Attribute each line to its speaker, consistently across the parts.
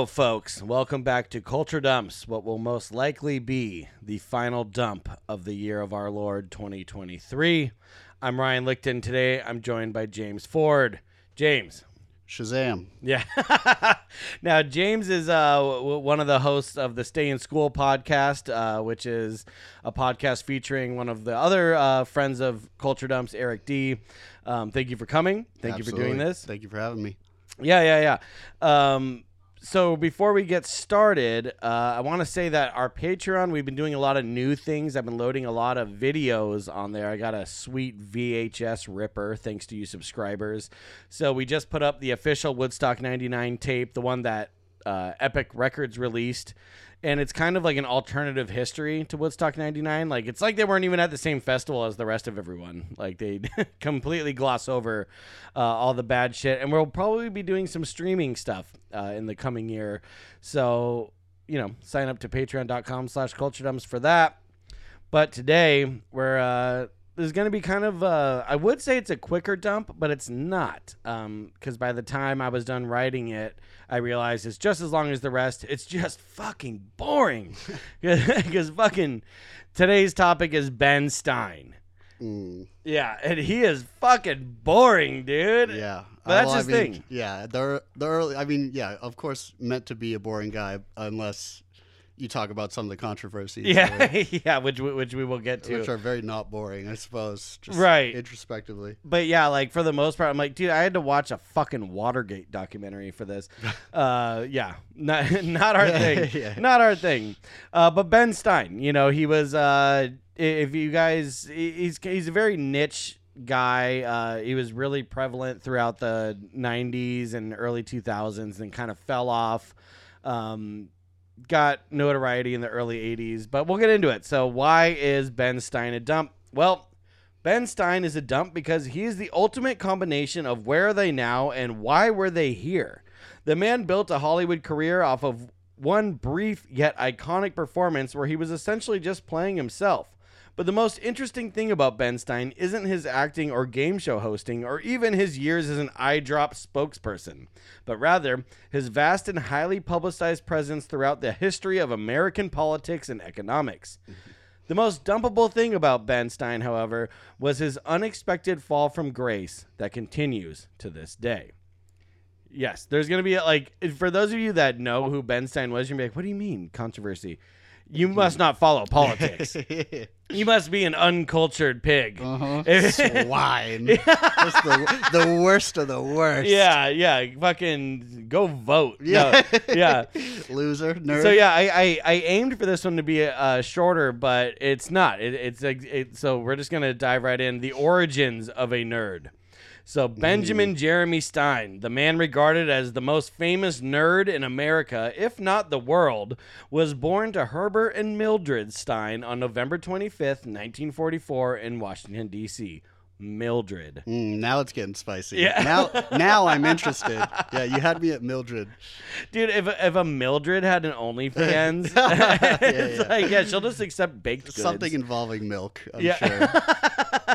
Speaker 1: Hello, folks. Welcome back to Culture Dumps, what will most likely be the final dump of the year of our Lord 2023. I'm Ryan Lichten. Today, I'm joined by James Ford. James.
Speaker 2: Shazam.
Speaker 1: Yeah. now, James is uh, w- one of the hosts of the Stay in School podcast, uh, which is a podcast featuring one of the other uh, friends of Culture Dumps, Eric D. Um, thank you for coming. Thank you for doing this.
Speaker 2: Thank you for having me.
Speaker 1: Yeah, yeah, yeah. Um, so before we get started, uh, I want to say that our Patreon, we've been doing a lot of new things. I've been loading a lot of videos on there. I got a sweet VHS ripper, thanks to you subscribers. So we just put up the official Woodstock 99 tape, the one that uh, Epic Records released. And it's kind of like an alternative history to Woodstock 99. Like, it's like they weren't even at the same festival as the rest of everyone. Like, they completely gloss over uh, all the bad shit. And we'll probably be doing some streaming stuff uh, in the coming year. So, you know, sign up to patreon.com slash culture dumps for that. But today, we're, uh, there's going to be kind of, uh, I would say it's a quicker dump, but it's not. Because by the time I was done writing it, I realized it's just as long as the rest. It's just fucking boring. Because fucking today's topic is Ben Stein.
Speaker 2: Mm,
Speaker 1: Yeah, and he is fucking boring, dude.
Speaker 2: yeah.
Speaker 1: But that's
Speaker 2: Well,
Speaker 1: his
Speaker 2: mean,
Speaker 1: thing.
Speaker 2: Yeah. The, the early, I mean, yeah, of course, meant to be a boring guy unless you talk about some of the controversies.
Speaker 1: Yeah, yeah, which we- which we will get to.
Speaker 2: Which are very not boring, I suppose. Just
Speaker 1: Right.
Speaker 2: Introspectively.
Speaker 1: but yeah, like for the most part, I'm like, dude, I had to watch a fucking Watergate documentary for this. uh, yeah, not not our thing,
Speaker 2: Yeah.
Speaker 1: not our thing. Uh, but Ben Stein, you know, he was. Uh, if you guys, he's he's a very niche guy. Uh, he was really prevalent throughout the '90s and early 2000s, and kind of fell off. Um, got notoriety in the early 80s, but we'll get into it. So, why is Ben Stein a dump? Well, Ben Stein is a dump because he is the ultimate combination of where are they now and why were they here. The man built a Hollywood career off of one brief yet iconic performance where he was essentially just playing himself. But the most interesting thing about Ben Stein isn't his acting or game show hosting or even his years as an eye drop spokesperson, but rather his vast and highly publicized presence throughout the history of American politics and economics. The most dumpable thing about Ben Stein, however, was his unexpected fall from grace that continues to this day. Yes, there's going to be like, for those of you that know who Ben Stein was, you're going to be like, what do you mean controversy? You must not follow politics. you must be an uncultured pig.
Speaker 2: uh-huh. Swine. Just the, the worst of the worst.
Speaker 1: Yeah, yeah. Fucking go vote.
Speaker 2: Yeah.
Speaker 1: No, yeah.
Speaker 2: Loser. Nerd.
Speaker 1: So yeah, I, I, I aimed for this one to be uh, shorter, but it's not. It, it's a, it, so we're just gonna dive right in. The origins of a nerd. So Benjamin Jeremy Stein, the man regarded as the most famous nerd in America, if not the world, was born to Herbert and Mildred Stein on November 25th, 1944, in Washington D.C. Mildred.
Speaker 2: Mm, now it's getting spicy.
Speaker 1: Yeah.
Speaker 2: Now, now I'm interested. Yeah, you had me at Mildred.
Speaker 1: Dude, if if a Mildred had an OnlyFans,
Speaker 2: Yeah, yeah.
Speaker 1: like yeah, she'll just accept baked goods.
Speaker 2: Something involving milk. I'm
Speaker 1: yeah.
Speaker 2: sure.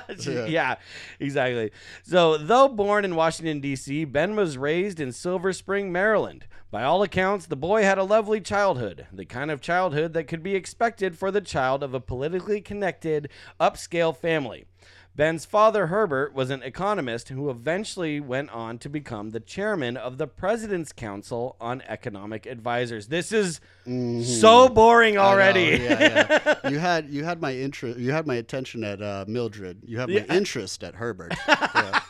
Speaker 1: yeah. exactly. So, though born in Washington D.C., Ben was raised in Silver Spring, Maryland. By all accounts, the boy had a lovely childhood, the kind of childhood that could be expected for the child of a politically connected, upscale family. Ben's father, Herbert, was an economist who eventually went on to become the chairman of the President's Council on Economic Advisors. This is so boring
Speaker 2: Mm-hmm. I know,
Speaker 1: already.
Speaker 2: yeah, yeah. You had you had my interest. You had my attention at uh, Mildred. You have my interest at Herbert.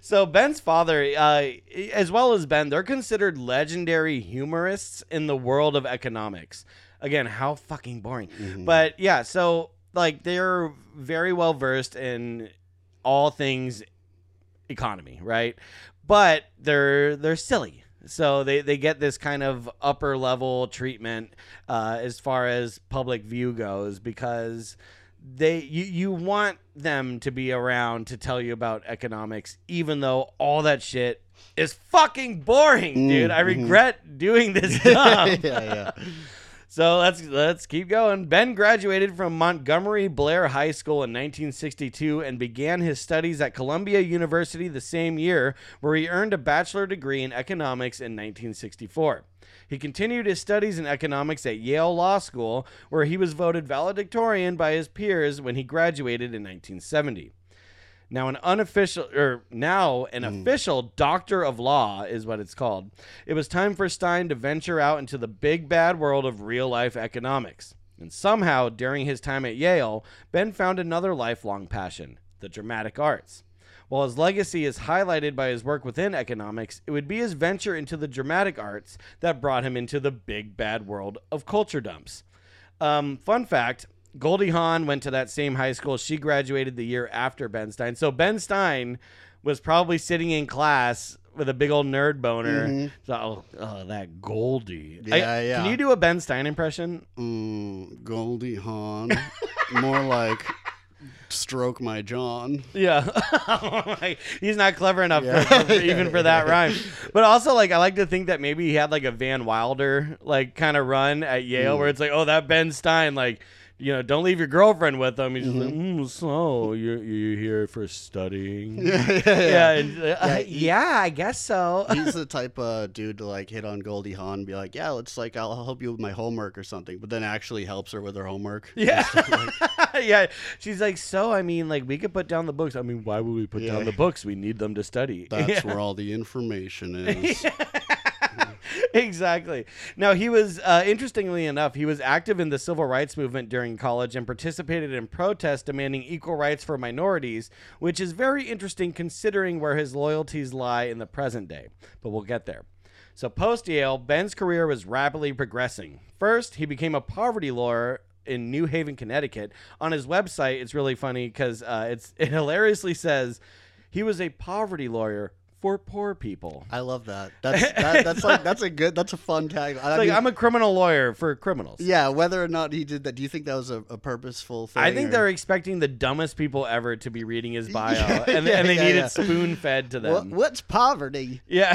Speaker 1: So Ben's father, uh, as well as Ben, they're considered legendary humorists in the world of economics. Again, how fucking boring. But yeah, so like they're very well versed in all things economy, right? But they're they're silly. So they, they get this kind of upper level treatment uh, as far as public view goes because they you, you want them to be around to tell you about economics even though all that shit is fucking boring dude i regret doing this job
Speaker 2: yeah, yeah.
Speaker 1: So let's let's keep going. Ben graduated from Montgomery Blair High School in 1962 and began his studies at Columbia University the same year, where he earned a bachelor degree in economics in 1964. He continued his studies in economics at Yale Law School, where he was voted valedictorian by his peers when he graduated in 1970. Now an unofficial or now an official doctor of law is what it's called. It was time for Stein to venture out into the big bad world of real life economics. And somehow during his time at Yale, Ben found another lifelong passion, the dramatic arts. While his legacy is highlighted by his work within economics, it would be his venture into the dramatic arts that brought him into the big bad world of culture dumps. Um, fun fact Goldie Hawn went to that same high school. She graduated the year after Ben Stein. So Ben Stein was probably sitting in class with a big old nerd boner. So, oh, oh, that Goldie. I-
Speaker 2: Yeah, yeah.
Speaker 1: Can you do a Ben Stein impression?
Speaker 2: Mm, Goldie Hawn. More like stroke my John.
Speaker 1: Yeah. He's not clever enough
Speaker 2: Yeah.
Speaker 1: for, for- even for that rhyme. But also, like, I like to think that maybe he had like a Van Wilder like kind of run at Yale
Speaker 2: Mm.
Speaker 1: where it's like, oh, that Ben Stein, like, you know, don't leave your girlfriend with him. He's like,
Speaker 2: Mm-hmm.
Speaker 1: mm, so you're you here for studying?
Speaker 2: Yeah, yeah,
Speaker 1: Yeah,
Speaker 2: yeah.
Speaker 1: and, uh,
Speaker 2: Yeah,
Speaker 1: yeah, I guess so.
Speaker 2: He's the type of dude to like hit on Goldie Hawn and be like, yeah, let's like, I'll help you with my homework or something, but then actually helps her with her homework.
Speaker 1: Yeah. yeah. She's like, so, I mean, like, we could put down the books. I mean, why would we put down the books? We need them to study.
Speaker 2: That's where all the information is.
Speaker 1: exactly. Now, he was, uh, interestingly enough, he was active in the civil rights movement during college and participated in protests demanding equal rights for minorities, which is very interesting considering where his loyalties lie in the present day. But we'll get there. So, post Yale, Ben's career was rapidly progressing. First, he became a poverty lawyer in New Haven, Connecticut. On his website, it's really funny because uh, it hilariously says he was a poverty lawyer for poor people.
Speaker 2: I love that. That's that, that's like that's a good that's a fun tag. I
Speaker 1: like
Speaker 2: mean,
Speaker 1: I'm a criminal lawyer for criminals.
Speaker 2: yeah, whether or not he did that, do you think that was a, a purposeful thing?
Speaker 1: I think
Speaker 2: or-
Speaker 1: they're expecting the dumbest people ever to be reading his bio,
Speaker 2: Yeah,
Speaker 1: and,
Speaker 2: yeah,
Speaker 1: and they
Speaker 2: yeah,
Speaker 1: need it spoon fed to them.
Speaker 2: What, what's poverty
Speaker 1: Yeah,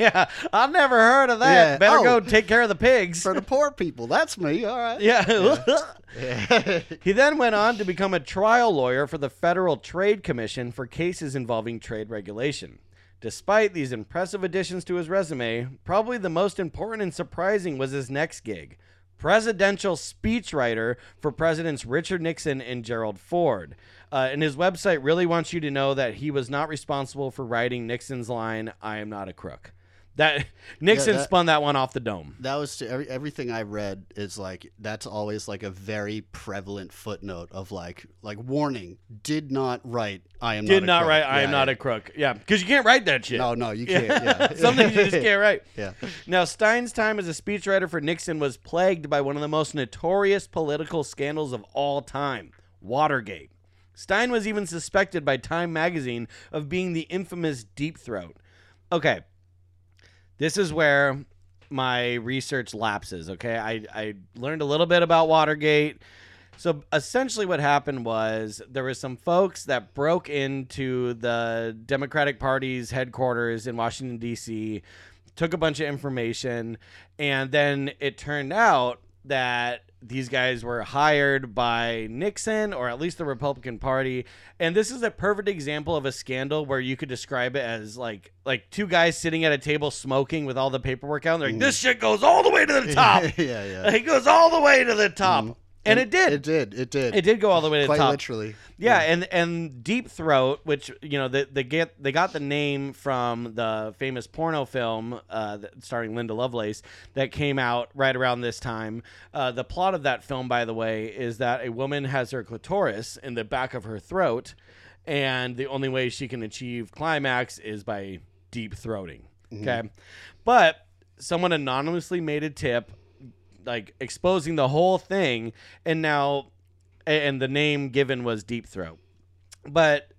Speaker 1: yeah. I've never heard of that. Better
Speaker 2: Oh.
Speaker 1: go take care of the pigs.
Speaker 2: for the poor people? That's me. All right.
Speaker 1: Yeah. he then went on to become a trial lawyer for the Federal Trade Commission for cases involving trade regulation. Despite these impressive additions to his resume, probably the most important and surprising was his next gig presidential speechwriter for Presidents Richard Nixon and Gerald Ford. Uh, and his website really wants you to know that he was not responsible for writing Nixon's line, I am not a crook. That Nixon
Speaker 2: that-
Speaker 1: spun that one off the dome.
Speaker 2: That was to, every, everything I read is like that's always like a very prevalent footnote of like like warning did not write I am
Speaker 1: Did
Speaker 2: not, a
Speaker 1: not
Speaker 2: crook."
Speaker 1: write, I
Speaker 2: Yeah,
Speaker 1: am not
Speaker 2: yeah.
Speaker 1: a crook. Yeah, because you can't write that shit.
Speaker 2: no no you can't yeah
Speaker 1: Some things you just can't write.
Speaker 2: yeah
Speaker 1: Now, Stein's time as a speechwriter for Nixon was plagued by one of the most notorious political scandals of all time Watergate. Stein was even suspected by Time magazine of being the infamous Deep Throat. Okay, this is where my research lapses, okay? I, I learned a little bit about Watergate. So essentially, what happened was there were some folks that broke into the Democratic Party's headquarters in Washington, D.C., took a bunch of information, and then it turned out that these guys were hired by Nixon or at least the Republican Party. And this is a perfect example of a scandal where you could describe it as like like two guys sitting at a table smoking with all the paperwork out. And they're like, mm. this shit goes all the way to the top.
Speaker 2: yeah yeah
Speaker 1: it goes all the way to the top. Mm. And, it did.
Speaker 2: it did it did
Speaker 1: It did go all the way to the top.
Speaker 2: literally
Speaker 1: Yeah, and and Deep Throat, which you know they, they get they got the name from the famous porno film uh, that, starring Linda Lovelace that came out right around this time. Uh, the plot of that film, by the way, is that a woman has her clitoris in the back of her throat, and the only way she can achieve climax is by deep throating. Okay, but someone anonymously made a tip like exposing the whole thing and now and the name given was deep throat. But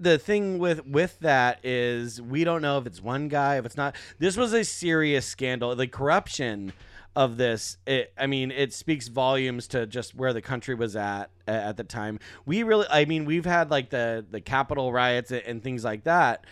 Speaker 1: the thing with with that is we don't know if it's one guy if it's not. This was a serious scandal. The corruption of this it, i mean it speaks volumes to just where the country was at at the time. We really i mean we've had like the the capitol riots and things like that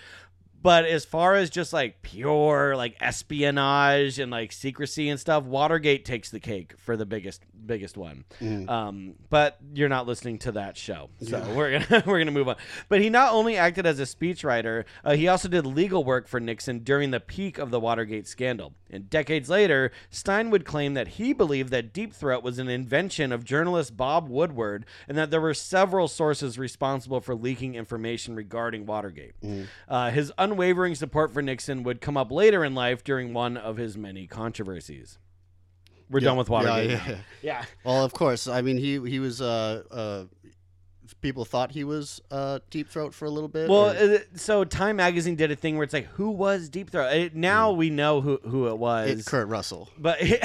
Speaker 1: But as far as just like pure like espionage and like secrecy and stuff, Watergate takes the cake for the biggest biggest one. Um, but you're not listening to that show, so we're gonna we're gonna move on. But he not only acted as a speechwriter, uh, he also did legal work for Nixon during the peak of the Watergate scandal. And decades later, Stein would claim that he believed that Deep Throat was an invention of journalist Bob Woodward, and that there were several sources responsible for leaking information regarding Watergate. Uh, his unwavering support for Nixon would come up later in life during one of his many controversies. We're done with Watergate.
Speaker 2: Yeah, yeah.
Speaker 1: yeah.
Speaker 2: Well, of course. I mean, he he was. Uh, uh, people thought he was uh, deep throat for a little bit.
Speaker 1: Well,
Speaker 2: or-
Speaker 1: uh, so Time Magazine did a thing where it's like, who was Deep Throat? It, now we know who who it was,
Speaker 2: it- Kurt Russell,
Speaker 1: but it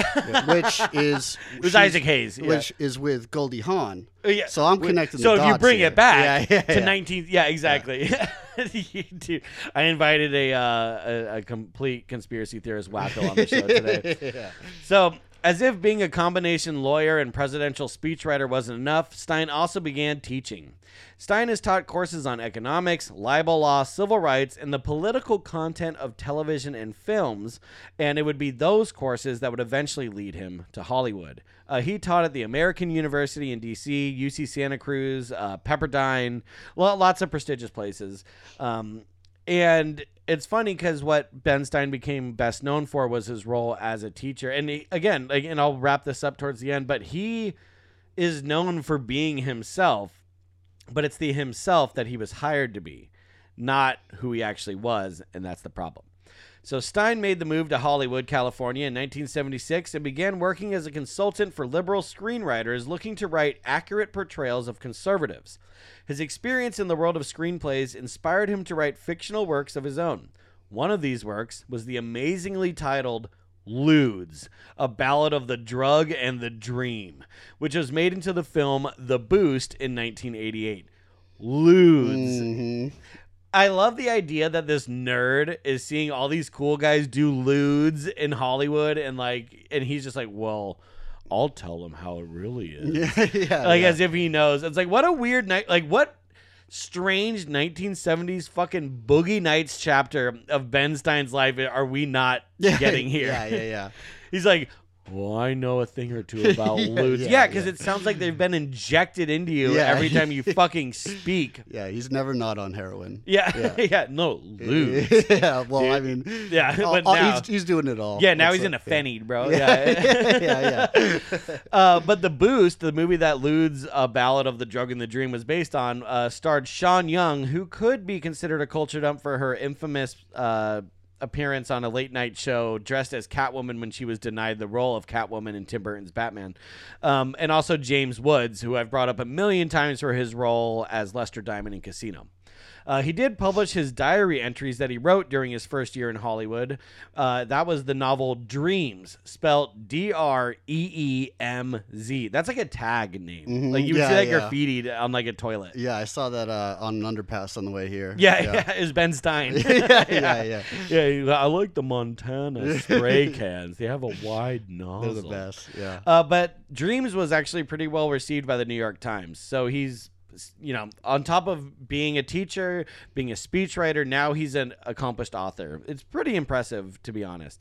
Speaker 2: which is
Speaker 1: was Isaac Hayes. Yeah.
Speaker 2: which is with Goldie Hawn.
Speaker 1: Uh, yeah.
Speaker 2: So I'm connecting.
Speaker 1: So if you bring
Speaker 2: here.
Speaker 1: it back
Speaker 2: yeah, yeah,
Speaker 1: to 19, yeah, exactly. Do- I invited a, uh, a a complete conspiracy theorist wacko on the show today.
Speaker 2: yeah.
Speaker 1: So, as if being a combination lawyer and presidential speechwriter wasn't enough, Stein also began teaching. Stein has taught courses on economics, libel law, civil rights, and the political content of television and films, and it would be those courses that would eventually lead him to Hollywood. Uh, he taught at the American University in D.C., UC Santa Cruz, uh, Pepperdine, lo- lots of prestigious places. Um, and it's funny because what Ben Stein became best known for was his role as a teacher. And he, again, like, and I'll wrap this up towards the end, but he is known for being himself, but it's the himself that he was hired to be, not who he actually was, and that's the problem. So Stein made the move to Hollywood, California in 1976 and began working as a consultant for liberal screenwriters looking to write accurate portrayals of conservatives. His experience in the world of screenplays inspired him to write fictional works of his own. One of these works was the amazingly titled Ludes, a ballad of the drug and the dream, which was made into the film The Boost in 1988. Ludes.
Speaker 2: Mhm.
Speaker 1: I love the idea that this nerd is seeing all these cool guys do ludes in Hollywood and like and he's just like, "Well, I'll tell him how it really is."
Speaker 2: Yeah,
Speaker 1: like
Speaker 2: yeah.
Speaker 1: as if he knows. It's like what a weird night like what strange 1970s fucking Boogie Nights chapter of Ben Stein's life are we not
Speaker 2: Yeah,
Speaker 1: getting here?
Speaker 2: Yeah, yeah, yeah.
Speaker 1: He's like, well, I know a thing or two about
Speaker 2: Yeah,
Speaker 1: ludes.
Speaker 2: yeah,
Speaker 1: Yeah, because
Speaker 2: yeah.
Speaker 1: it sounds like they've been injected into you
Speaker 2: Yeah.
Speaker 1: every time you fucking speak.
Speaker 2: Yeah, he's never not on heroin.
Speaker 1: Yeah, yeah,
Speaker 2: Yeah.
Speaker 1: no, ludes.
Speaker 2: yeah, well, I mean,
Speaker 1: Yeah,
Speaker 2: all-
Speaker 1: but
Speaker 2: all-
Speaker 1: now-
Speaker 2: he's, he's doing it all.
Speaker 1: Yeah, now
Speaker 2: It's
Speaker 1: he's in a
Speaker 2: like- yeah.
Speaker 1: Fenny, bro.
Speaker 2: Yeah,
Speaker 1: Yeah.
Speaker 2: yeah, yeah.
Speaker 1: uh, but the Boost, the movie that Lude's uh, Ballad of the Drug and the Dream was based on, uh, starred Sean Young, who could be considered a culture dump for her infamous uh, appearance on a late night show dressed as Catwoman when she was denied the role of Catwoman in Tim Burton's Batman. Um, and also James Woods, who I've brought up a million times for his role as Lester Diamond in Casino. Uh, he did publish his diary entries that he wrote during his first year in Hollywood. Uh, that was the novel Dreams, spelled D R E E M Z. That's like a tag name.
Speaker 2: Mhm.
Speaker 1: Like you would
Speaker 2: Yeah,
Speaker 1: see that
Speaker 2: yeah.
Speaker 1: graffitied on like a toilet.
Speaker 2: Yeah, I saw that uh, on an underpass on the way here.
Speaker 1: Yeah, yeah, it was Ben Stein.
Speaker 2: yeah, yeah, yeah.
Speaker 1: Yeah, I like the Montana spray cans. They have a wide nozzle.
Speaker 2: They're the best. Yeah.
Speaker 1: Uh, but Dreams was actually pretty well received by the New York Times. So he's, you know, on top of being a teacher, being a speechwriter, now he's an accomplished author. It's pretty impressive, to be honest.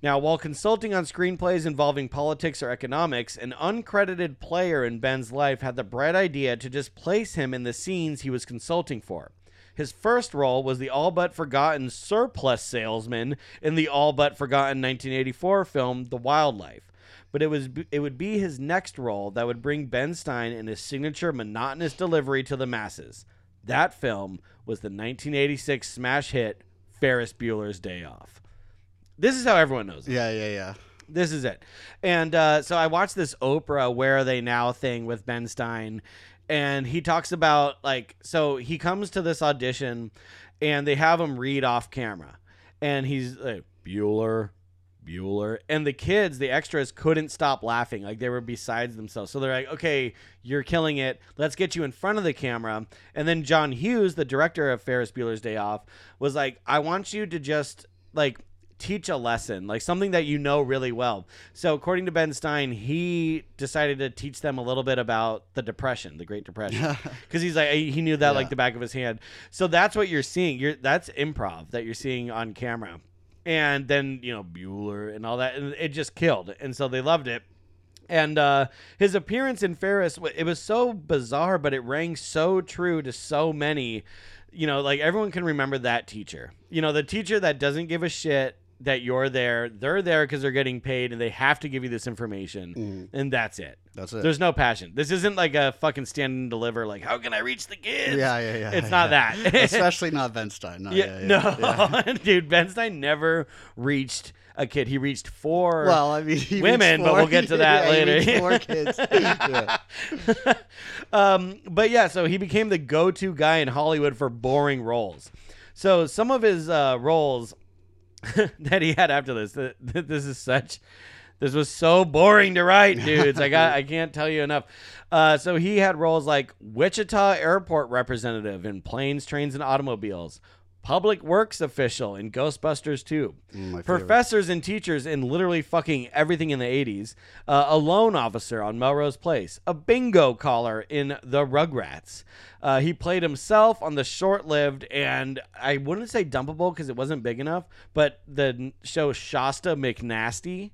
Speaker 1: Now, while consulting on screenplays involving politics or economics, an uncredited player in Ben's life had the bright idea to just place him in the scenes he was consulting for. His first role was the all but forgotten surplus salesman in the all but forgotten 1984 film The Wild Life. But it was it would be his next role that would bring Ben Stein and his signature monotonous delivery to the masses. That film was the 1986 smash hit Ferris Bueller's Day Off. This is how everyone knows it.
Speaker 2: Yeah, yeah, yeah.
Speaker 1: This is it. And uh, so I watched this Oprah Where Are They Now thing with Ben Stein. And he talks about, like, so he comes to this audition and they have him read off camera. And he's like, Bueller, Bueller. And the kids, the extras, couldn't stop laughing. Like, they were besides themselves. So they're like, okay, you're killing it. Let's get you in front of the camera. And then John Hughes, the director of Ferris Bueller's Day Off, was like, I want you to just, like, teach a lesson, like something that you know really well. So, according to Ben Stein, he decided to teach them a little bit about the Depression, the Great Depression, because he's like he knew that like the back of his hand. So that's what you're seeing. You're that's improv that you're seeing on camera, and then you know Bueller and all that, and it just killed. And so they loved it. And uh, his appearance in Ferris, it was so bizarre, but it rang so true to so many. You know, like everyone can remember that teacher. You know, the teacher that doesn't give a shit that you're there. They're there because they're getting paid and they have to give you this information. And that's it.
Speaker 2: That's it.
Speaker 1: There's no passion. This isn't like a fucking stand and deliver, like, how can I reach the kids?
Speaker 2: yeah, yeah, yeah.
Speaker 1: It's not
Speaker 2: yeah.
Speaker 1: that.
Speaker 2: Especially not Ben Stein. No,
Speaker 1: Yeah,
Speaker 2: yeah, yeah,
Speaker 1: no,
Speaker 2: yeah.
Speaker 1: dude. Ben Stein never reached a kid. He reached four.
Speaker 2: Well, I mean,
Speaker 1: Women,
Speaker 2: reached
Speaker 1: but we'll get to that
Speaker 2: yeah,
Speaker 1: later.
Speaker 2: four kids. Yeah.
Speaker 1: um, but yeah, so he became the go-to guy in Hollywood for boring roles. So some of his uh, roles that he had after this, th- th- this is such. This was so boring to write, dudes. I got I can't tell you enough. Uh, so he had roles like Wichita Airport representative in Planes, Trains, and Automobiles, Public Works official in Ghostbusters 2,
Speaker 2: Mm, my favorite.
Speaker 1: professors and teachers in literally fucking everything in the 80s, uh, a loan officer on Melrose Place, a bingo caller in The Rugrats. Uh, he played himself on the short lived and I wouldn't say dumpable because it wasn't big enough, but the show Shasta McNasty.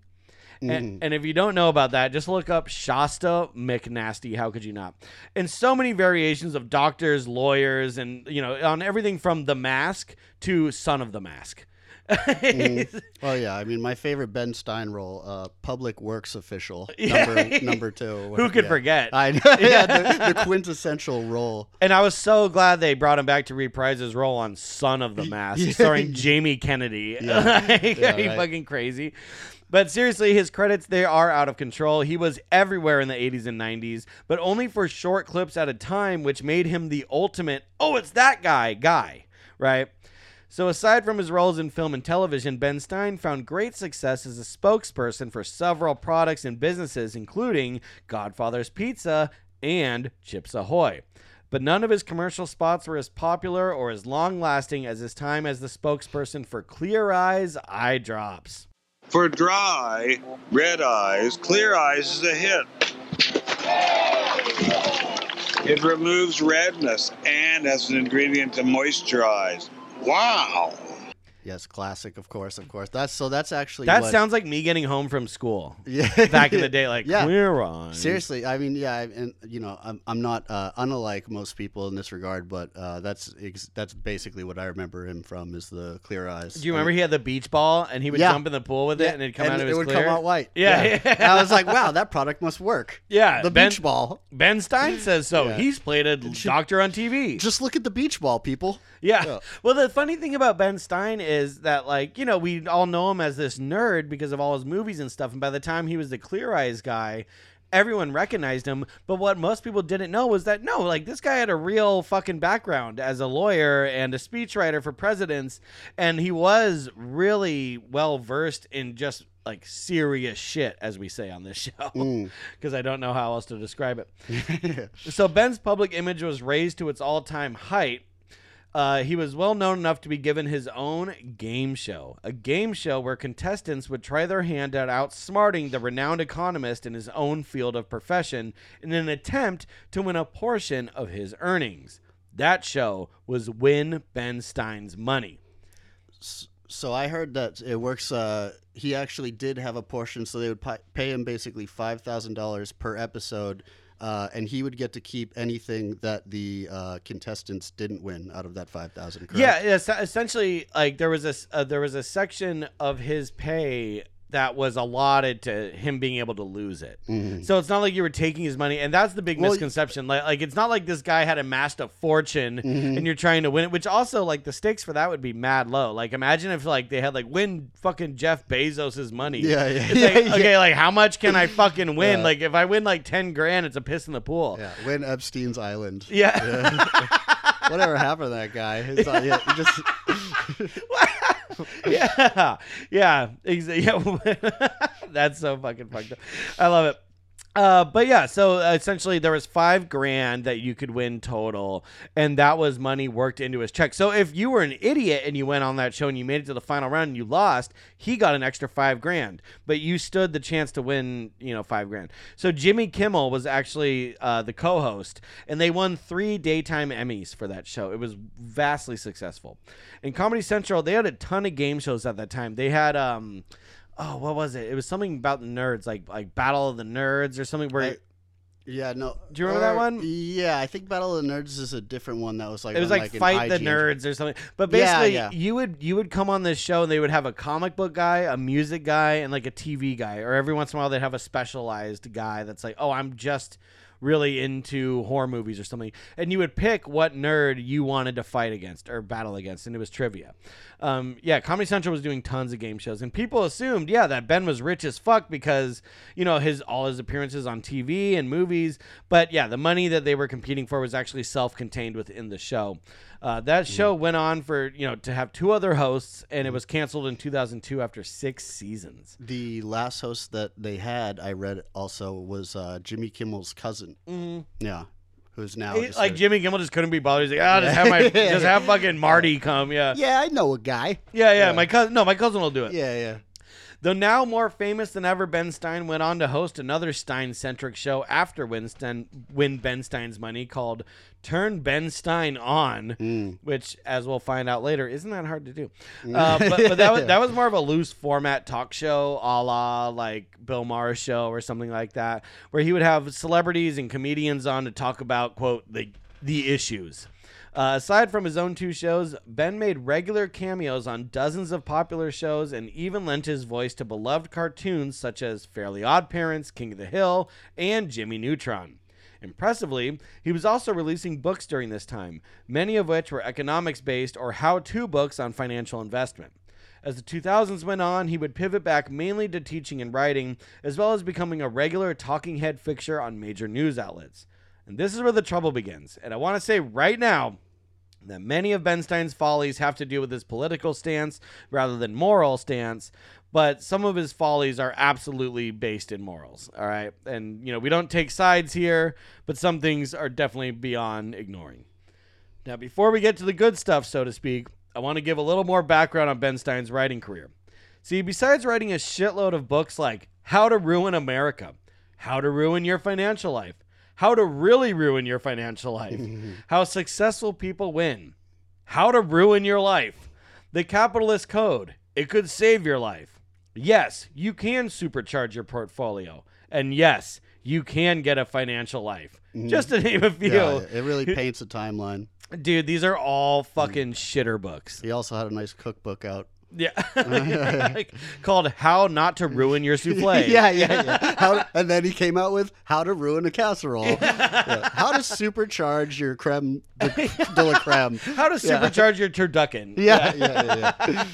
Speaker 1: And, and if you don't know about that, just look up Shasta McNasty. How could you not? And so many variations of doctors, lawyers, and you know, on everything from The Mask to Son of the Mask.
Speaker 2: Well, yeah. I mean, my favorite Ben Stein role, uh, public works official, number number two.
Speaker 1: Who could
Speaker 2: yeah.
Speaker 1: forget?
Speaker 2: I know. yeah, the, the quintessential role.
Speaker 1: And I was so glad they brought him back to reprise his role on Son of the Mask, starring Jamie Kennedy.
Speaker 2: Yeah.
Speaker 1: Like,
Speaker 2: Yeah,
Speaker 1: are you
Speaker 2: right.
Speaker 1: fucking crazy? But seriously, his credits they are out of control. He was everywhere in the 80s and 90s, but only for short clips at a time, which made him the ultimate, oh, it's that guy guy, right? So, aside from his roles in film and television, Ben Stein found great success as a spokesperson for several products and businesses, including Godfather's Pizza and Chips Ahoy. But none of his commercial spots were as popular or as long lasting as his time as the spokesperson for Clear Eyes Eye Drops.
Speaker 3: For dry, red eyes, clear eyes is a hit. It removes redness and as an ingredient to moisturize. Wow.
Speaker 2: Yes, classic, of course, of course. That's so. That's actually
Speaker 1: That
Speaker 2: what,
Speaker 1: sounds like me getting home from school
Speaker 2: yeah.
Speaker 1: back in the day, like
Speaker 2: Yeah.
Speaker 1: Clear Eyes.
Speaker 2: Seriously, I mean, yeah, I- and you know, I'm, I'm not uh, unlike most people in this regard, but uh, that's ex- that's basically what I remember him from is the clear eyes.
Speaker 1: Do you remember he had the beach ball and he would
Speaker 2: Yeah.
Speaker 1: jump in the pool with it and it'd come out of
Speaker 2: it
Speaker 1: his
Speaker 2: would
Speaker 1: clear?
Speaker 2: come out white.
Speaker 1: Yeah,
Speaker 2: yeah. And I was like, wow, that product must work.
Speaker 1: Yeah,
Speaker 2: the
Speaker 1: Ben-
Speaker 2: beach ball.
Speaker 1: Ben Stein says so.
Speaker 2: Yeah.
Speaker 1: He's played a doctor on TV.
Speaker 2: Just look at the beach ball, people.
Speaker 1: Yeah.
Speaker 2: Yeah.
Speaker 1: Well, the funny thing about Ben Stein is that, like, you know, we all know him as this nerd because of all his movies and stuff. And by the time he was the Clear Eyes guy, everyone recognized him. But what most people didn't know was that, no, like, this guy had a real fucking background as a lawyer and a speechwriter for presidents. And he was really well versed in just. Like serious shit, as we say on this show, mm. because I don't know how else to describe it. So Ben's public image was raised to its all-time height. Uh, he was well known enough to be given his own game show, a game show where contestants would try their hand at outsmarting the renowned economist in his own field of profession in an attempt to win a portion of his earnings. That show was Win Ben Stein's Money.
Speaker 2: So I heard that it works. Uh, he actually did have a portion, so they would pay him basically five thousand dollars per episode, uh, and he would get to keep anything that the uh, contestants didn't win out of that five thousand.
Speaker 1: Yeah, es- essentially, like there was a uh, there was a section of his pay that was allotted to him being able to lose it. So it's not like you were taking his money, and that's the big
Speaker 2: Well,
Speaker 1: misconception. Like, like it's not like this guy had amassed a fortune
Speaker 2: Mm-hmm.
Speaker 1: and you're trying to win it. Which also, like, the stakes for that would be mad low. Like, imagine if like they had like win fucking Jeff Bezos's money.
Speaker 2: Yeah, yeah,
Speaker 1: It's
Speaker 2: yeah,
Speaker 1: like,
Speaker 2: yeah.
Speaker 1: okay, like how much can I fucking win?
Speaker 2: Yeah.
Speaker 1: Like if I win like ten grand, it's a piss in the pool.
Speaker 2: Yeah, win Epstein's Island.
Speaker 1: Yeah.
Speaker 2: Whatever happened to that guy? Uh, yeah, just
Speaker 1: yeah, yeah, exa- yeah. That's so fucking fucked up. I love it. Uh, but yeah, so essentially there was five grand that you could win total, and that was money worked into his check. So if you were an idiot and you went on that show and you made it to the final round and you lost, he got an extra five grand, but you stood the chance to win, you know, five grand. So Jimmy Kimmel was actually uh, the co-host, and they won three daytime Emmys for that show. It was vastly successful. In Comedy Central, they had a ton of game shows at that time. They had um oh, what was it? It was something about the nerds, like like Battle of the Nerds or something. Where
Speaker 2: I- Yeah, no.
Speaker 1: Do you remember that one?
Speaker 2: Yeah, I think Battle of the Nerds is a different one that was like
Speaker 1: it was
Speaker 2: on,
Speaker 1: like,
Speaker 2: an
Speaker 1: fight the nerds or something. But
Speaker 2: Yeah,
Speaker 1: basically,
Speaker 2: yeah.
Speaker 1: you would you would come on this show and they would have a comic book guy, a music guy, and like a TV guy. Or every once in a while they'd have a specialized guy that's like, oh, I'm just really into horror movies or something. And you would pick what nerd you wanted to fight against or battle against, and it was trivia. Um, yeah, Comedy Central was doing tons of game shows, and people assumed, yeah, that Ben was rich as fuck because you know his all his appearances on TV and movies. But yeah, the money that they were competing for was actually self-contained within the show. Uh, that show went on for you know to have two other hosts, and it was canceled in 2002 after six seasons.
Speaker 2: The last host that they had, I read also was uh, Jimmy Kimmel's cousin.
Speaker 1: Mm-hmm.
Speaker 2: Yeah, who's now
Speaker 1: He-
Speaker 2: just
Speaker 1: like
Speaker 2: a-
Speaker 1: Jimmy Kimmel just couldn't be bothered. He's like, ah, just have my just have fucking Marty come. Yeah,
Speaker 2: Yeah, I know a guy.
Speaker 1: yeah, yeah.
Speaker 2: Yeah.
Speaker 1: My cousin, no, my cousin will do it.
Speaker 2: Yeah, yeah.
Speaker 1: Though now more famous than ever, Ben Stein went on to host another Stein centric show after Winston win Ben Stein's money called Turn Ben Stein On,
Speaker 2: Mm.
Speaker 1: which, as we'll find out later, isn't that hard to do. Uh, but but that, was, that was more of a loose format talk show, a la like Bill Maher's show or something like that, where he would have celebrities and comedians on to talk about, quote, the, the issues. Uh, aside from his own two shows, Ben made regular cameos on dozens of popular shows and even lent his voice to beloved cartoons such as Fairly Odd Parents, King of the Hill, and Jimmy Neutron. Impressively, he was also releasing books during this time, many of which were economics based or how to books on financial investment. As the 2000s went on, he would pivot back mainly to teaching and writing, as well as becoming a regular talking head fixture on major news outlets. And this is where the trouble begins. And I want to say right now that many of Ben Stein's follies have to do with his political stance rather than moral stance, but some of his follies are absolutely based in morals. All right. And, you know, we don't take sides here, but some things are definitely beyond ignoring. Now, before we get to the good stuff, so to speak, I want to give a little more background on Ben Stein's writing career. See, besides writing a shitload of books like How to Ruin America, How to Ruin Your Financial Life, How to Really Ruin Your Financial Life, How Successful People Win, How to Ruin Your Life, The Capitalist Code, It Could Save Your Life. Yes, you can supercharge your portfolio. And yes, you can get a financial life. Mm. Just to name a few.
Speaker 2: Yeah, it really paints a timeline.
Speaker 1: Dude, these are all mm. fucking shitter books.
Speaker 2: He also had a nice cookbook out.
Speaker 1: Yeah. Like, called How Not to Ruin Your Souffle.
Speaker 2: yeah, yeah, yeah. How, and then he came out with how to ruin a casserole. Yeah. How to supercharge your creme de, de la creme.
Speaker 1: How to supercharge your turducken.
Speaker 2: Yeah, yeah, yeah. yeah.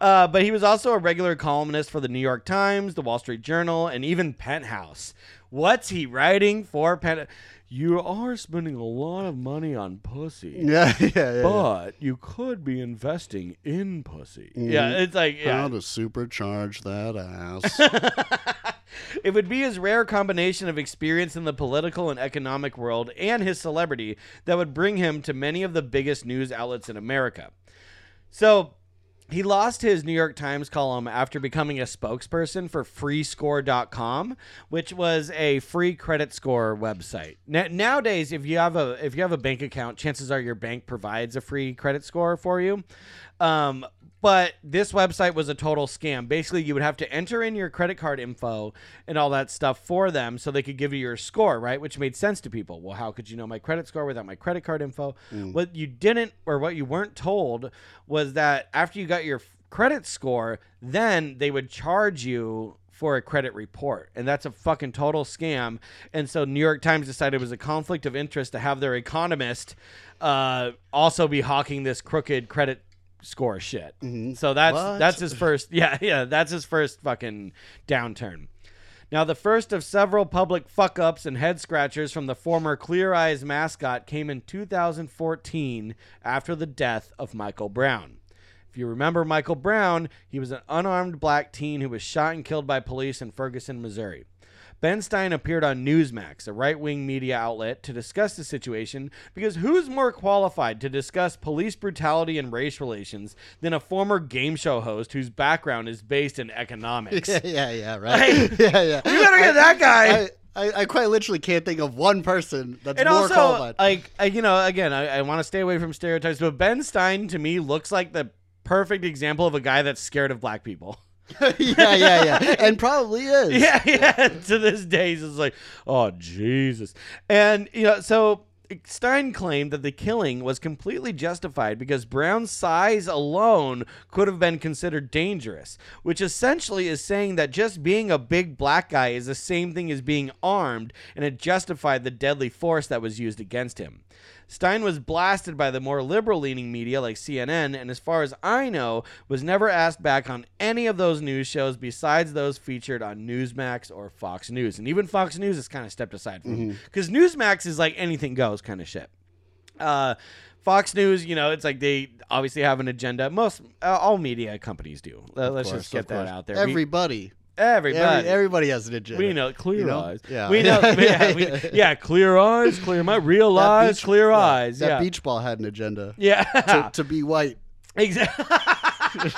Speaker 1: Uh, but he was also a regular columnist for the New York Times, the Wall Street Journal, and even Penthouse. What's he writing for Penthouse? You are spending a lot of money on pussy.
Speaker 2: Yeah, yeah, yeah, yeah.
Speaker 1: But you could be investing in pussy. Mm-hmm. Yeah, it's like yeah.
Speaker 2: How to supercharge that ass.
Speaker 1: it would be his rare combination of experience in the political and economic world and his celebrity that would bring him to many of the biggest news outlets in America. So, he lost his New York Times column after becoming a spokesperson for freescore.com, which was a free credit score website. Na- nowadays, if you have a if you have a bank account, chances are your bank provides a free credit score for you. Um, but this website was a total scam. Basically, you would have to enter in your credit card info and all that stuff for them so they could give you your score, right? Which made sense to people. Well, how could you know my credit score without my credit card info? What you didn't, or what you weren't told, was that after you got your credit score, then they would charge you for a credit report. And that's a fucking total scam. And so New York Times decided it was a conflict of interest to have their economist uh, also be hawking this crooked credit score shit. Mm-hmm. So that's
Speaker 2: What?
Speaker 1: that's his first yeah, yeah, that's his first fucking downturn. Now, the first of several public fuck ups and head scratchers from the former Clear Eyes mascot came in 2014 after the death of Michael Brown. If you remember Michael Brown, he was an unarmed black teen who was shot and killed by police in Ferguson, Missouri. Ben Stein appeared on Newsmax, a right wing media outlet, to discuss the situation because who's more qualified to discuss police brutality and race relations than a former game show host whose background is based in economics?
Speaker 2: yeah, yeah, yeah, right. yeah, yeah.
Speaker 1: You better get that guy.
Speaker 2: I, I, I quite literally can't think of one person that's
Speaker 1: and
Speaker 2: more
Speaker 1: also,
Speaker 2: qualified.
Speaker 1: like, I, you know, again, I, I want to stay away from stereotypes, but Ben Stein to me looks like the perfect example of a guy that's scared of black people.
Speaker 2: yeah, yeah, yeah, and probably is.
Speaker 1: Yeah, yeah. to this day, he's just like, oh Jesus, and you know, so Stein claimed that the killing was completely justified because Brown's size alone could have been considered dangerous, which essentially is saying that just being a big black guy is the same thing as being armed, and it justified the deadly force that was used against him. Stein was blasted by the more liberal leaning media like CNN, and as far as I know, was never asked back on any of those news shows besides those featured on Newsmax or Fox News. And even Fox News has kind of stepped aside from him because Newsmax is like anything goes kind of shit. Uh, Fox News, you know, it's like they obviously have an agenda. Most uh, all media companies do. Let- Let's
Speaker 2: course,
Speaker 1: just get that out there.
Speaker 2: Everybody,
Speaker 1: everybody,
Speaker 2: every, everybody has an agenda.
Speaker 1: we know clear
Speaker 2: you know?
Speaker 1: eyes.
Speaker 2: Yeah.
Speaker 1: we know.
Speaker 2: Yeah,
Speaker 1: yeah, we-
Speaker 2: yeah.
Speaker 1: clear eyes, clear mind, real
Speaker 2: That
Speaker 1: eyes,
Speaker 2: beach-
Speaker 1: clear
Speaker 2: yeah,
Speaker 1: eyes.
Speaker 2: That
Speaker 1: yeah,
Speaker 2: beach ball had an agenda
Speaker 1: yeah.
Speaker 2: to, to be white.
Speaker 1: Exactly.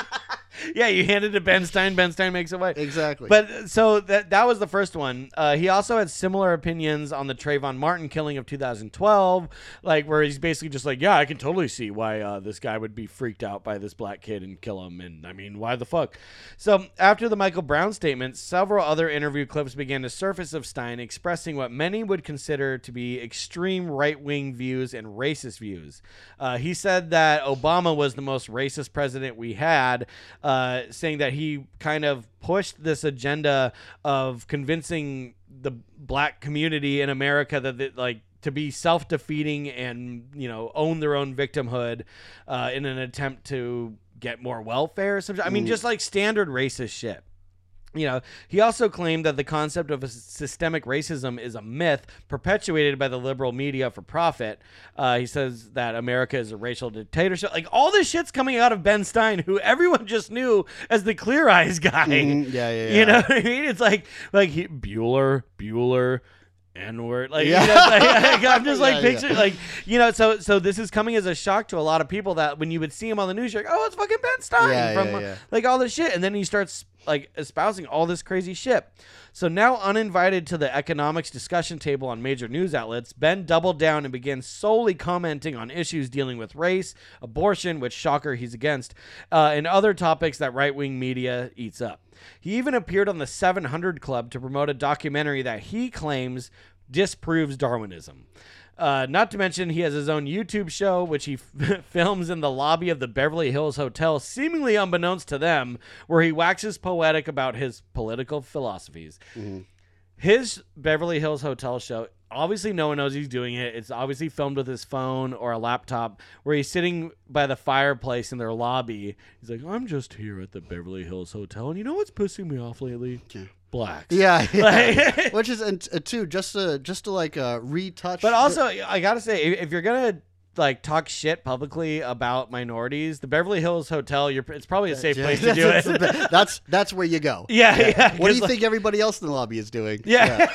Speaker 1: yeah, you hand it to Ben Stein. Ben Stein makes it white.
Speaker 2: Exactly.
Speaker 1: But uh, so that that was the first one. Uh, he also had similar opinions on the Trayvon Martin killing of 2012, like where he's basically just like, yeah, I can totally see why uh, this guy would be freaked out by this black kid and kill him, and I mean, why the fuck? So after the Michael Brown statement, several other interview clips began to surface of Stein expressing what many would consider to be extreme right-wing views and racist views. Uh, he said that Obama was the most racist president we had, uh, saying that he kind of pushed this agenda of convincing the black community in America that, that like to be self-defeating and you know own their own victimhood uh, in an attempt to get more welfare. or something. I mean, just like standard racist shit. You know, he also claimed that the concept of systemic racism is a myth perpetuated by the liberal media for profit. Uh, he says that America is a racial dictatorship. Like all this shit's coming out of Ben Stein, who everyone just knew as the Clear Eyes guy.
Speaker 2: Mhm, yeah, yeah, yeah.
Speaker 1: You know what I mean? It's like like he, Bueller, Bueller, N word. Like,
Speaker 2: Yeah.
Speaker 1: you know, like, I'm just like
Speaker 2: Yeah, yeah.
Speaker 1: like you know. So so this is coming as a shock to a lot of people that when you would see him on the news, you're like, oh, it's fucking Ben Stein from like all this shit, and then he starts like espousing all this crazy shit. So now uninvited to the economics discussion table on major news outlets, Ben doubled down and began solely commenting on issues dealing with race, abortion, which shocker he's against, uh, and other topics that right wing media eats up. He even appeared on the 700 Club to promote a documentary that he claims disproves Darwinism. Uh, not to mention, he has his own YouTube show, which he f- films in the lobby of the Beverly Hills Hotel, seemingly unbeknownst to them, where he waxes poetic about his political philosophies. His Beverly Hills Hotel show, obviously, no one knows he's doing it. It's obviously filmed with his phone or a laptop, where he's sitting by the fireplace in their lobby. He's like, I'm just here at the Beverly Hills Hotel, and you know what's pissing me off lately?
Speaker 2: Yeah.
Speaker 1: Blacks.
Speaker 2: Yeah, yeah.
Speaker 1: Like-
Speaker 2: which is and uh, too just to just to like uh, retouch.
Speaker 1: But also, I gotta say, if if you're gonna like talk shit publicly about minorities, the Beverly Hills Hotel, you're it's probably a safe place to do it.
Speaker 2: that's that's where you go.
Speaker 1: yeah, yeah.
Speaker 2: What do you
Speaker 1: like-
Speaker 2: think everybody else in the lobby is doing?
Speaker 1: Yeah.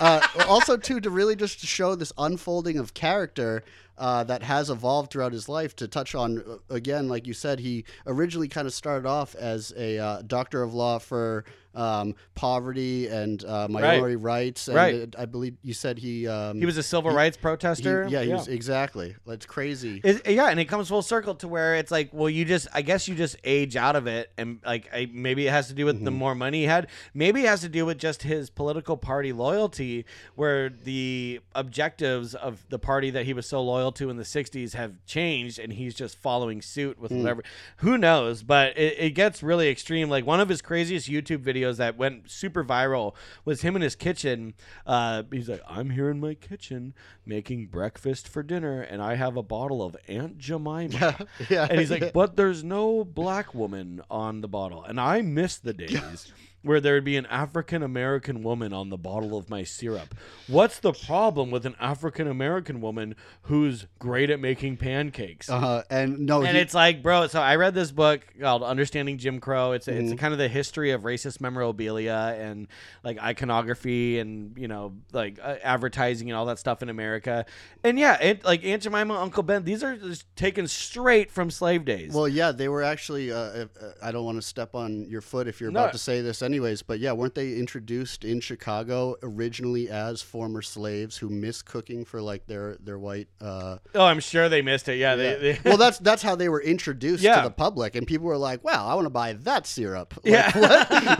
Speaker 2: Uh, also, too, to really just show this unfolding of character uh, that has evolved throughout his life. To touch on uh, again, like you said, he originally kind of started off as a uh, doctor of law for um, poverty and uh, minority rights. And
Speaker 1: Right.
Speaker 2: it- I believe you said he um,
Speaker 1: He was a civil
Speaker 2: he-
Speaker 1: rights
Speaker 2: he-
Speaker 1: protester.
Speaker 2: yeah, he was exactly. That's crazy.
Speaker 1: Yeah, and it comes full circle to where it's like, well, you just, I guess you just age out of it, and like, I, maybe it has to do with
Speaker 2: Mm-hmm.
Speaker 1: the more money he had. Maybe it has to do with just his political party loyalty, where the objectives of the party that he was so loyal to in the '60s have changed, and he's just following suit with
Speaker 2: Mm.
Speaker 1: whatever. Who knows? But it, it gets really extreme. Like one of his craziest YouTube videos that went super viral was him in his kitchen. Uh, he's like, I'm here in my kitchen making breakfast for dinner, and I have a bottle of Aunt Jemima.
Speaker 2: yeah, yeah.
Speaker 1: And he's like, but there's no black woman on the bottle, and I miss the days where there'd be an African American woman on the bottle of my syrup. What's the problem with an African American woman who's great at making pancakes?
Speaker 2: Uh, and no,
Speaker 1: and
Speaker 2: he-
Speaker 1: it's like, bro. So I read this book called "Understanding Jim Crow." It's
Speaker 2: Mm-hmm.
Speaker 1: it's kind of the history of racist memorabilia and like iconography and you know like uh, advertising and all that stuff in America. And yeah, it like Aunt Jemima, Uncle Ben. These are just taken straight from slave days.
Speaker 2: Well, yeah, they were actually. Uh, uh, I don't want to step on your foot if you're
Speaker 1: No.
Speaker 2: about to say this, anyways. But yeah, weren't they introduced in Chicago originally as former slaves who missed cooking for like their their white? Uh,
Speaker 1: oh, I'm sure they missed it. Yeah,
Speaker 2: yeah.
Speaker 1: they. they
Speaker 2: well, that's that's how they were introduced
Speaker 1: Yeah.
Speaker 2: to the public, and people were like, "Wow, I want to buy that syrup." Like,
Speaker 1: Yeah.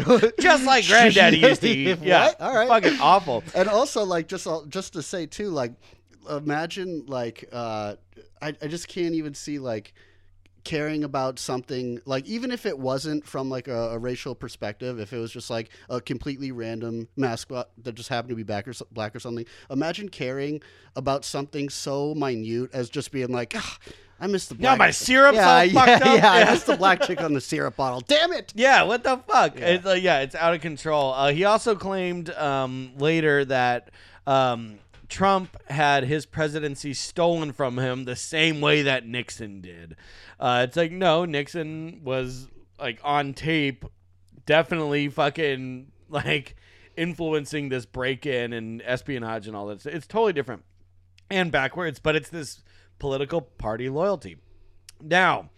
Speaker 2: what?
Speaker 1: just like Granddaddy used to eat. Yeah,
Speaker 2: What? All right.
Speaker 1: fucking awful.
Speaker 2: and also like just uh, just to say too like imagine like uh I, I just can't even see like caring about something like even if it wasn't from like a, a racial perspective if it was just like a completely random mascot that just happened to be black or, black or something imagine caring about something so minute as just being like "Ah, I missed the
Speaker 1: Yeah,
Speaker 2: black
Speaker 1: my syrup's
Speaker 2: yeah, yeah,
Speaker 1: fucked up.
Speaker 2: yeah, I
Speaker 1: Yeah.
Speaker 2: missed the black chick on the syrup bottle damn it
Speaker 1: Yeah, what the fuck?
Speaker 2: Yeah.
Speaker 1: It's, uh, yeah, it's out of control. Uh, he also claimed um, later that um, Trump had his presidency stolen from him the same way that Nixon did. Uh, it's like no, Nixon was like on tape, definitely fucking like influencing this break-in and espionage and all that. It's totally different and backwards, but it's this political party loyalty. Now,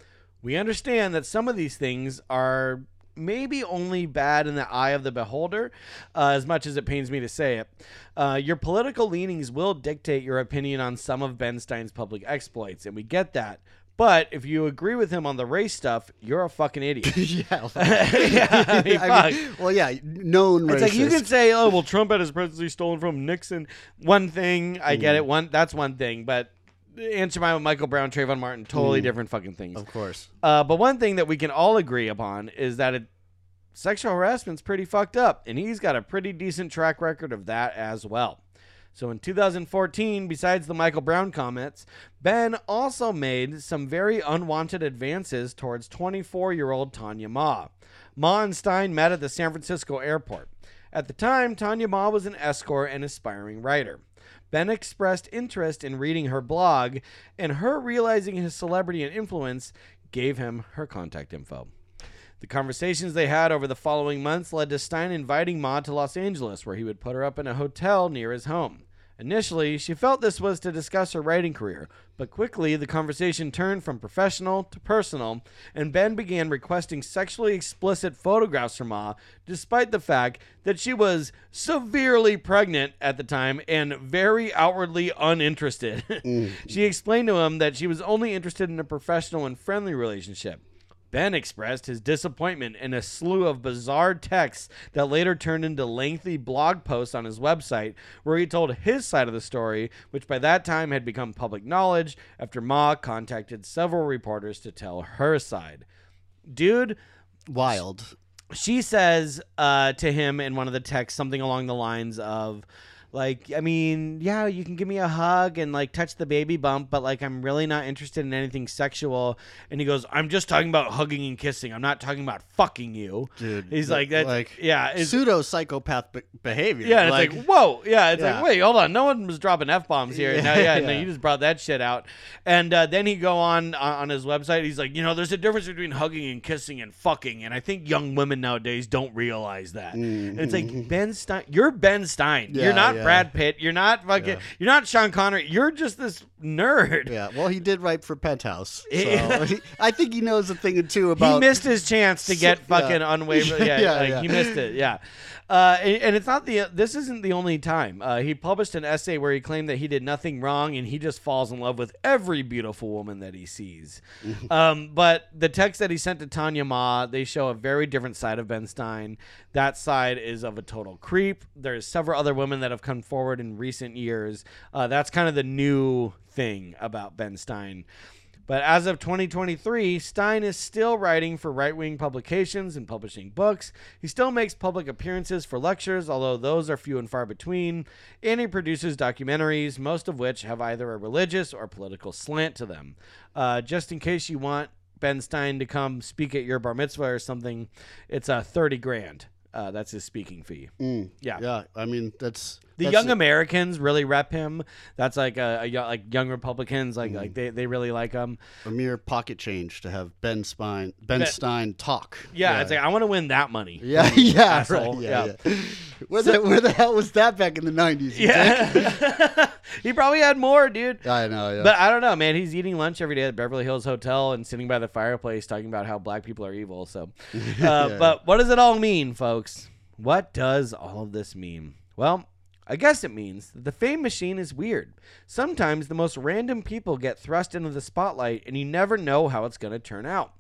Speaker 1: we understand that some of these things are maybe only bad in the eye of the beholder, uh, as much as it pains me to say it. Uh, your political leanings will dictate your opinion on some of Ben Stein's public exploits, and we get that. But if you agree with him on the race stuff, you're a fucking idiot.
Speaker 2: yeah,
Speaker 1: yeah, I mean,
Speaker 2: I mean, well, yeah, known
Speaker 1: it's like you can say, "Oh, well, Trump had his presidency stolen from Nixon." One thing, I get
Speaker 2: Mm.
Speaker 1: it. One that's one thing, but Aunt Jemima, Michael Brown, Trayvon Martin, totally
Speaker 2: Mm.
Speaker 1: different fucking things.
Speaker 2: of course.
Speaker 1: Uh, but one thing that we can all agree upon is that it, sexual harassment's pretty fucked up, and he's got a pretty decent track record of that as well. So in 2014, besides the Michael Brown comments, Ben also made some very unwanted advances towards 24 year old Tanya Ma. Ma and Stein met at the San Francisco airport. At the time, Tanya Ma was an escort and aspiring writer. Ben expressed interest in reading her blog, and her realizing his celebrity and influence gave him her contact info. The conversations they had over the following months led to Stein inviting Ma to Los Angeles, where he would put her up in a hotel near his home. Initially, she felt this was to discuss her writing career, but quickly the conversation turned from professional to personal, and Ben began requesting sexually explicit photographs from Ma, despite the fact that she was severely pregnant at the time and very outwardly uninterested. Mm. she explained to him that she was only interested in a professional and friendly relationship. Ben expressed his disappointment in a slew of bizarre texts that later turned into lengthy blog posts on his website, where he told his side of the story, which by that time had become public knowledge after Ma contacted several reporters to tell her side. Dude,
Speaker 2: Wild.
Speaker 1: she says uh, to him in one of the texts something along the lines of like i mean yeah you can give me a hug and like touch the baby bump but like i'm really not interested in anything sexual and he goes i'm just talking about hugging and kissing i'm not talking about fucking you
Speaker 2: Dude,
Speaker 1: he's like that
Speaker 2: like,
Speaker 1: yeah it's,
Speaker 2: Pseudo psychopath be- behavior.
Speaker 1: yeah, it's like, whoa, yeah, it's
Speaker 2: Yeah.
Speaker 1: like, wait, hold on, no one was dropping f bombs here.
Speaker 2: Yeah,
Speaker 1: no, yeah, no,
Speaker 2: yeah.
Speaker 1: you just brought that shit out, and uh, then he go on on on his website. He's like, you know, there's a difference between hugging and kissing and fucking, and I think young women nowadays don't realize that. And it's like Ben Stein, you're Ben Stein.
Speaker 2: Mm-hmm. Yeah,
Speaker 1: you're not
Speaker 2: yeah.
Speaker 1: Brad Pitt. You're not fucking.
Speaker 2: Yeah.
Speaker 1: You're not Sean Connery. You're just this nerd.
Speaker 2: yeah. Well, he did write for Penthouse, so he- I think he knows a thing or two about.
Speaker 1: He missed his chance to get
Speaker 2: So- yeah.
Speaker 1: fucking unwavering. Yeah,
Speaker 2: Yeah,
Speaker 1: like,
Speaker 2: yeah.
Speaker 1: he missed it. Yeah, uh, and, it's not the. This isn't the only time. Uh, he published an essay where he claimed that he did nothing wrong and he just falls in love with every beautiful woman that he sees. um, but the text that he sent to Tanya Ma, they show a very different side of Ben Stein. That side is of a total creep. There's several other women that have come forward in recent years. Uh, that's kind of the new thing about Ben Stein. But as of 2023, Stein is still writing for right wing publications and publishing books. He still makes public appearances for lectures, although those are few and far between. And he produces documentaries, most of which have either a religious or political slant to them. Uh, just in case you want Ben Stein to come speak at your bar mitzvah or something, it's a uh, 30 grand. Uh, that's his speaking fee.
Speaker 2: Mm,
Speaker 1: Yeah.
Speaker 2: yeah. I mean, that's
Speaker 1: The
Speaker 2: that's
Speaker 1: young
Speaker 2: it.
Speaker 1: Americans really rep him. That's like a, a like young Republicans,
Speaker 2: Mm.
Speaker 1: like like they, they really like him.
Speaker 2: a mere pocket change to have Ben Spine, Ben
Speaker 1: Ben-
Speaker 2: Stein talk.
Speaker 1: Yeah, it's like I want to win that money.
Speaker 2: Yeah, yeah, right.
Speaker 1: Yeah.
Speaker 2: Yeah, yeah. Where the where the hell was that back in the nineties?
Speaker 1: Yeah, he probably had more, dude.
Speaker 2: I know. Yeah.
Speaker 1: But I don't know, man. He's eating lunch every day at Beverly Hills Hotel and sitting by the fireplace talking about how black people are evil. So, uh,
Speaker 2: Yeah.
Speaker 1: but what does it all mean, folks? What does all of this mean? Well, I guess it means that the fame machine is weird. Sometimes the most random people get thrust into the spotlight, and you never know how it's going to turn out.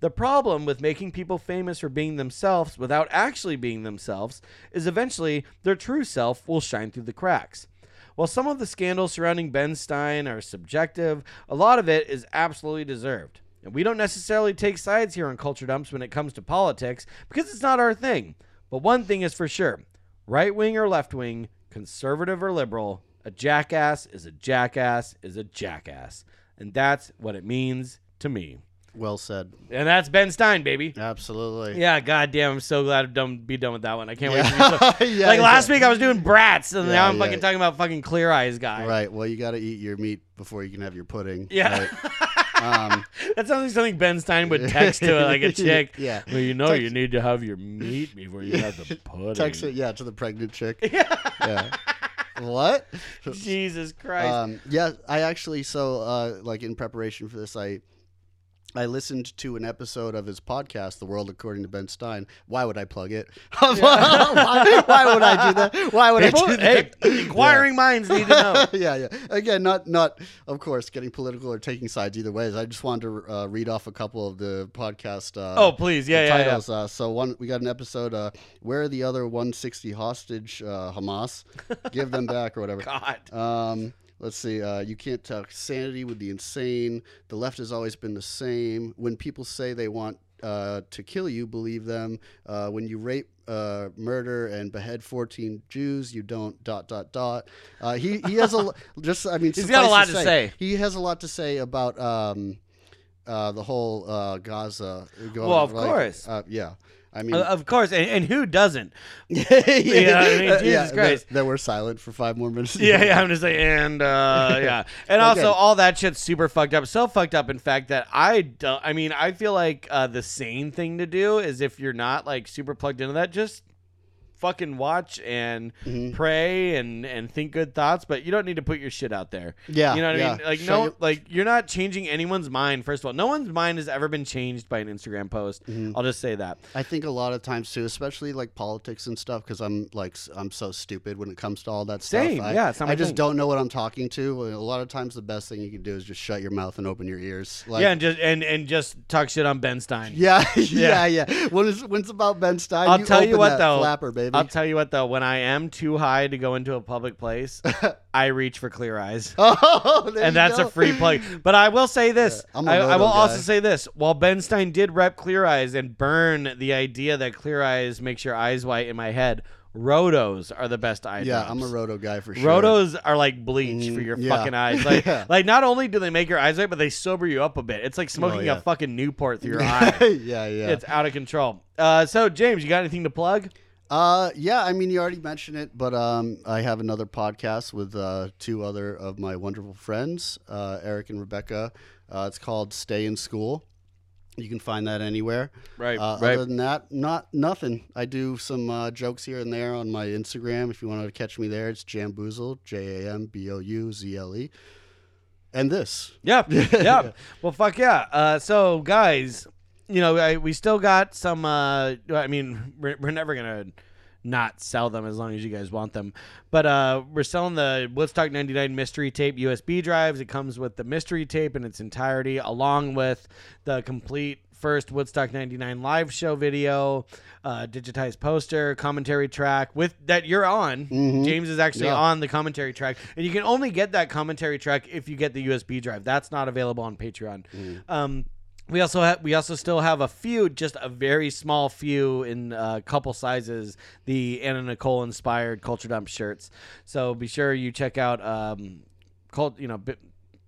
Speaker 1: The problem with making people famous for being themselves without actually being themselves is eventually their true self will shine through the cracks. While some of the scandals surrounding Ben Stein are subjective, a lot of it is absolutely deserved. And we don't necessarily take sides here on Culture Dumps when it comes to politics because it's not our thing. But one thing is for sure right wing or left wing, conservative or liberal, a jackass is a jackass is a jackass. And that's what it means to me.
Speaker 2: Well said.
Speaker 1: And that's Ben Stein, baby.
Speaker 2: Absolutely.
Speaker 1: Yeah, goddamn, I'm so glad to done, be done with that one. I can't wait. To be so-
Speaker 2: Yeah,
Speaker 1: like last
Speaker 2: yeah.
Speaker 1: week, I was doing brats, and
Speaker 2: Yeah,
Speaker 1: now I'm
Speaker 2: yeah.
Speaker 1: fucking talking about fucking clear eyes guy.
Speaker 2: Right. Well, you got to eat your meat before you can have your pudding.
Speaker 1: Yeah.
Speaker 2: right? Um,
Speaker 1: that sounds like something Ben Stein would text to like a chick.
Speaker 2: Yeah.
Speaker 1: Well, you know,
Speaker 2: Text-
Speaker 1: you need to have your meat before you have the pudding.
Speaker 2: Text it, yeah, to the pregnant chick.
Speaker 1: Yeah.
Speaker 2: Yeah. what?
Speaker 1: Jesus Christ.
Speaker 2: Um, yeah, I actually so uh, like in preparation for this, I I listened to an episode of his podcast, The World According to Ben Stein. Why would I plug it? why, why would I do that? Why would
Speaker 1: People,
Speaker 2: I do
Speaker 1: hey,
Speaker 2: that?
Speaker 1: inquiring minds need to know.
Speaker 2: yeah, yeah. Again, not not of course getting political or taking sides either ways. I just wanted to uh, read off a couple of the podcast. Uh,
Speaker 1: Oh, please, yeah, yeah, yeah.
Speaker 2: Uh, so one, we got an episode. Uh, Where are the other 160 hostage uh, Hamas? Give them back or whatever.
Speaker 1: God.
Speaker 2: Um, let's see. Uh, you can't talk sanity with the insane. The left has always been the same. When people say they want uh, to kill you, believe them. Uh, when you rape, uh, murder, and behead 14 Jews, you don't. Dot dot dot. Uh, he he has a just. I mean,
Speaker 1: He's got a lot to say.
Speaker 2: He has a lot to say about. Um, uh, the whole uh, Gaza. going-
Speaker 1: Well, of
Speaker 2: like,
Speaker 1: course.
Speaker 2: Uh, yeah. I mean,
Speaker 1: of course, and, and who doesn't?
Speaker 2: yeah,
Speaker 1: Yeah, I mean, Jesus
Speaker 2: that-
Speaker 1: Christ.
Speaker 2: That, we're silent for five more minutes.
Speaker 1: Yeah, yeah, I'm just like, and uh, yeah, and also all that shit's super fucked up. So fucked up, in fact, that I don't. I mean, I feel like uh, the sane thing to do is if you're not like super plugged into that, just fucking watch and
Speaker 2: Mhm.
Speaker 1: pray and and think good thoughts. But you don't need to put your shit out there.
Speaker 2: Yeah,
Speaker 1: you know what
Speaker 2: yeah.
Speaker 1: I mean? Like
Speaker 2: Shut
Speaker 1: no,
Speaker 2: your-
Speaker 1: like you're not changing anyone's mind. First of all, no one's mind has ever been changed by an Instagram post.
Speaker 2: Mm-hmm.
Speaker 1: I'll just say that.
Speaker 2: I think a lot of times too, especially like politics and stuff, because I'm like I'm so stupid when it comes to all that
Speaker 1: Same,
Speaker 2: stuff. I,
Speaker 1: yeah,
Speaker 2: I just
Speaker 1: thing.
Speaker 2: don't know what I'm talking to. A lot of times, the best thing you can do is just shut your mouth and open your ears. Like,
Speaker 1: yeah, and just and and just talk shit on Ben Stein.
Speaker 2: yeah, yeah, yeah. When it's when it's about Ben Stein,
Speaker 1: I'll
Speaker 2: you
Speaker 1: tell you what
Speaker 2: that
Speaker 1: though.
Speaker 2: flapper baby.
Speaker 1: I'll tell you what though. When I am too high to go into a public place, I reach for clear eyes.
Speaker 2: oh, there
Speaker 1: And that's
Speaker 2: go.
Speaker 1: a free plug. But I will say this.
Speaker 2: Yeah,
Speaker 1: I, I will also say this. While Ben Stein did rep Clear Eyes and burn the idea that Clear Eyes makes your eyes white in my head, Rohtos are the best eye
Speaker 2: Yeah,
Speaker 1: drops.
Speaker 2: I'm a Rohto guy for sure.
Speaker 1: Rohtos are like bleach for
Speaker 2: Mm,
Speaker 1: your
Speaker 2: yeah.
Speaker 1: fucking eyes. Like,
Speaker 2: Yeah.
Speaker 1: like not only do they make your eyes white, but they sober you up a bit. It's like smoking
Speaker 2: Oh, yeah.
Speaker 1: a fucking Newport through your eye.
Speaker 2: yeah, yeah.
Speaker 1: It's out of control. Uh, so James, you got anything to plug?
Speaker 2: Uh, yeah, I mean, you already mentioned it, but um, I have another podcast with uh, two other of my wonderful friends, uh, Eric and Rebecca. Uh, it's called Stay in School. You can find that anywhere.
Speaker 1: Right,
Speaker 2: Uh, Other than that, not nothing. I do some uh, jokes here and there on my Instagram. If you want to catch me there, it's Jambouzle, J A M B O U Z L E. And this.
Speaker 1: Yeah, yeah. Well, fuck yeah. Uh, so, guys, you know, I, we still got some. Uh, I mean, we're, we're never gonna not sell them as long as you guys want them. But uh, we're selling the Woodstock 99 mystery tape USB drives. It comes with the mystery tape in its entirety, along with the complete first Woodstock 99 live show video, uh, digitized poster, commentary track with that you're on. James is actually
Speaker 2: Yeah.
Speaker 1: on the commentary track, and you can only get that commentary track if you get the USB drive. That's not available on Patreon. Um, we also have we also still have a few, just a very small few in a couple sizes, the Anna Nicole inspired culture dump shirts. So be sure you check out um, cult, you know, b-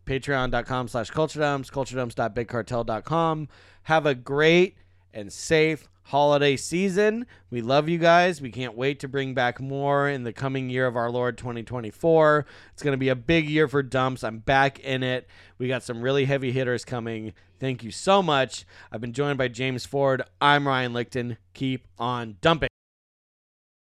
Speaker 1: patreon.com slash culture dumps, culture culturedumps.bigcartel.com. Have a great and safe holiday season. We love you guys. We can't wait to bring back more in the coming year of our Lord 2024. It's going to be a big year for dumps. I'm back in it. We got some really heavy hitters coming. Thank you so much. I've been joined by James Ford. I'm Ryan Lichten. Keep on dumping.